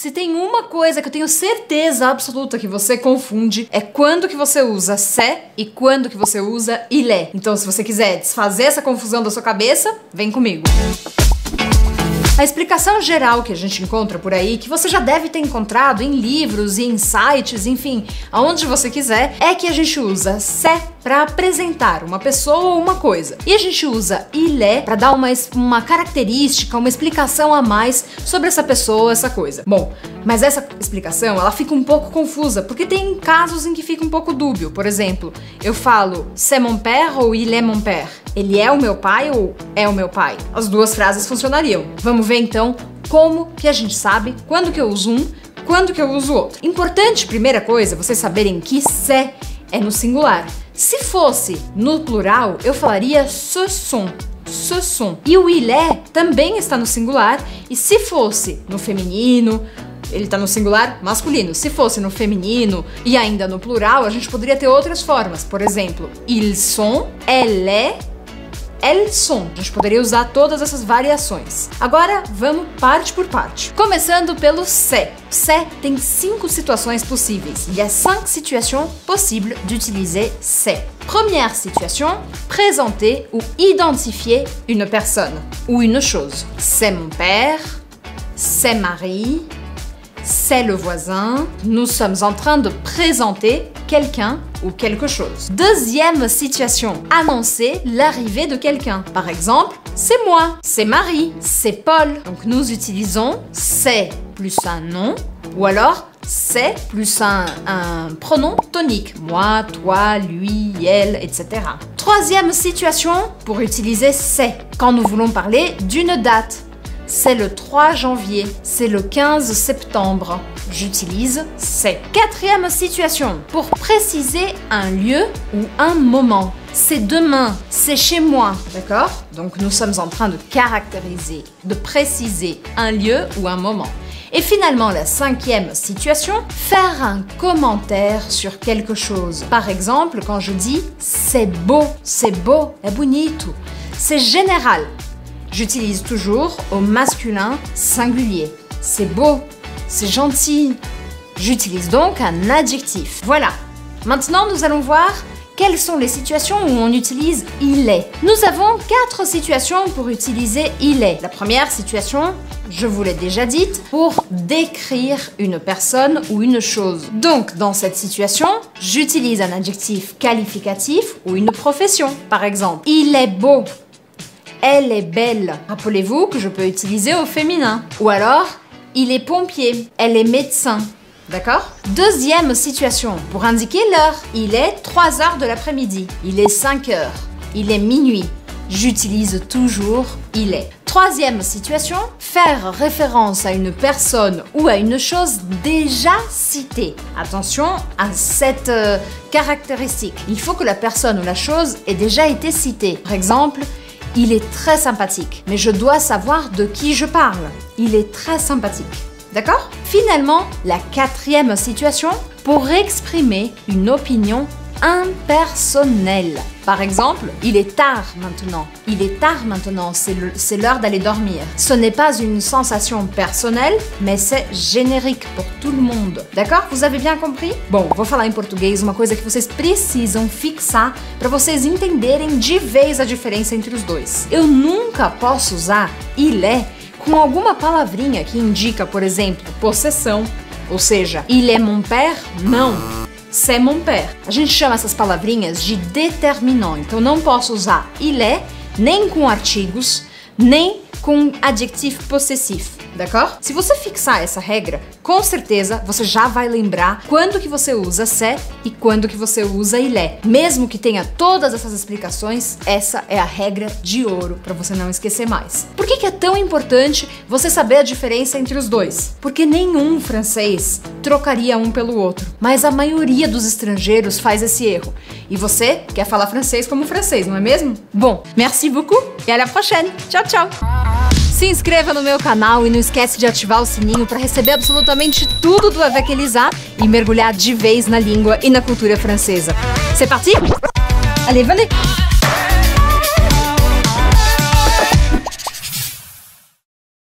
Se tem uma coisa que eu tenho certeza absoluta que você confunde, é quando que você usa se e quando que você usa il est. Então, se você quiser desfazer essa confusão da sua cabeça, vem comigo. A explicação geral que a gente encontra por aí, que você já deve ter encontrado em livros e em sites, enfim, aonde você quiser, é que a gente usa se para apresentar uma pessoa ou uma coisa. E a gente usa il est para dar uma, uma característica, uma explicação a mais sobre essa pessoa, essa coisa. Bom, mas essa explicação ela fica um pouco confusa, porque tem casos em que fica um pouco dúbio. Por exemplo, eu falo c'est mon père ou il est mon père. Ele é o meu pai ou é o meu pai? As duas frases funcionariam. Vamos ver então como que a gente sabe quando que eu uso um, quando que eu uso outro. Importante, primeira coisa, vocês saberem que c'est é no singular. Se fosse no plural, eu falaria ce sont. E o il est também está no singular, e se fosse no feminino, ele está no singular masculino. Se fosse no feminino e ainda no plural, a gente poderia ter outras formas. Por exemplo, ils sont, elle elles sont. A gente poderia usar todas essas variações. Agora vamos parte por parte. Começando pelo c'est. C'est tem cinco situações possíveis. Il y a cinq situations possibles d'utiliser c'est. Première situation, présenter ou identifier une personne ou une chose. C'est mon père, c'est Marie, c'est le voisin. Nous sommes en train de présenter quelqu'un ou quelque chose. Deuxième situation, annoncer l'arrivée de quelqu'un. Par exemple, c'est moi, c'est Marie, c'est Paul. Donc nous utilisons c'est plus un nom ou alors c'est plus un, pronom tonique. Moi, toi, lui, elle, etc. Troisième situation pour utiliser c'est quand nous voulons parler d'une date. C'est le 3 janvier, c'est le 15 septembre. J'utilise c'est. Quatrième situation, pour préciser un lieu ou un moment. C'est demain, c'est chez moi, d'accord? Donc nous sommes en train de caractériser, de préciser un lieu ou un moment. Et finalement, la cinquième situation, faire un commentaire sur quelque chose. Par exemple, quand je dis c'est beau, c'est beau, è bonito. C'est général. J'utilise toujours au masculin singulier. C'est beau, c'est gentil. J'utilise donc un adjectif. Voilà. Maintenant, nous allons voir quelles sont les situations où on utilise il est. Nous avons quatre situations pour utiliser il est. La première situation, je vous l'ai déjà dite, pour décrire une personne ou une chose. Donc, dans cette situation, j'utilise un adjectif qualificatif ou une profession. Par exemple, il est beau. Elle est belle. Rappelez-vous que je peux utiliser au féminin. Ou alors, il est pompier. Elle est médecin. D'accord? Deuxième situation, pour indiquer l'heure. Il est 3 heures de l'après-midi. Il est 5 heures. Il est minuit. J'utilise toujours il est. Troisième situation, faire référence à une personne ou à une chose déjà citée. Attention à cette euh, caractéristique. Il faut que la personne ou la chose ait déjà été citée. Par exemple, il est très sympathique, mais je dois savoir de qui je parle. Il est très sympathique. D'accord? Finalement, la quatrième situation, pour exprimer une opinion impersonnelle. Par exemple, il est tard maintenant. Il est tard maintenant, c'est l'heure d'aller dormir. Ce n'est pas une sensation personnelle, mais c'est générique pour tout le monde. D'accord Vous avez bien compris? Bom, vou falar em português uma coisa que vocês precisam fixar para vocês entenderem de vez a diferença entre os dois. Eu nunca posso usar il est com alguma palavrinha que indica, por exemplo, possessão, ou seja, il est mon père? Não c'est mon père. A gente chama essas palavrinhas de determinant, então não posso usar il est nem com artigos, nem com adjetivo possessivo, d'accord? Se você fixar essa regra, com certeza você já vai lembrar quando que você usa se e quando que você usa il est. Mesmo que tenha todas essas explicações, essa é a regra de ouro para você não esquecer mais. Por que, que é tão importante você saber a diferença entre os dois? Porque nenhum francês trocaria um pelo outro, mas a maioria dos estrangeiros faz esse erro. E você quer falar francês como francês, não é mesmo? Bom, merci beaucoup e à la prochaine. Tchau, tchau. Se inscreva no meu canal e não esquece de ativar o sininho para receber absolutamente tudo do Avec Elisa e mergulhar de vez na língua e na cultura francesa. C'est parti? Allez, venez!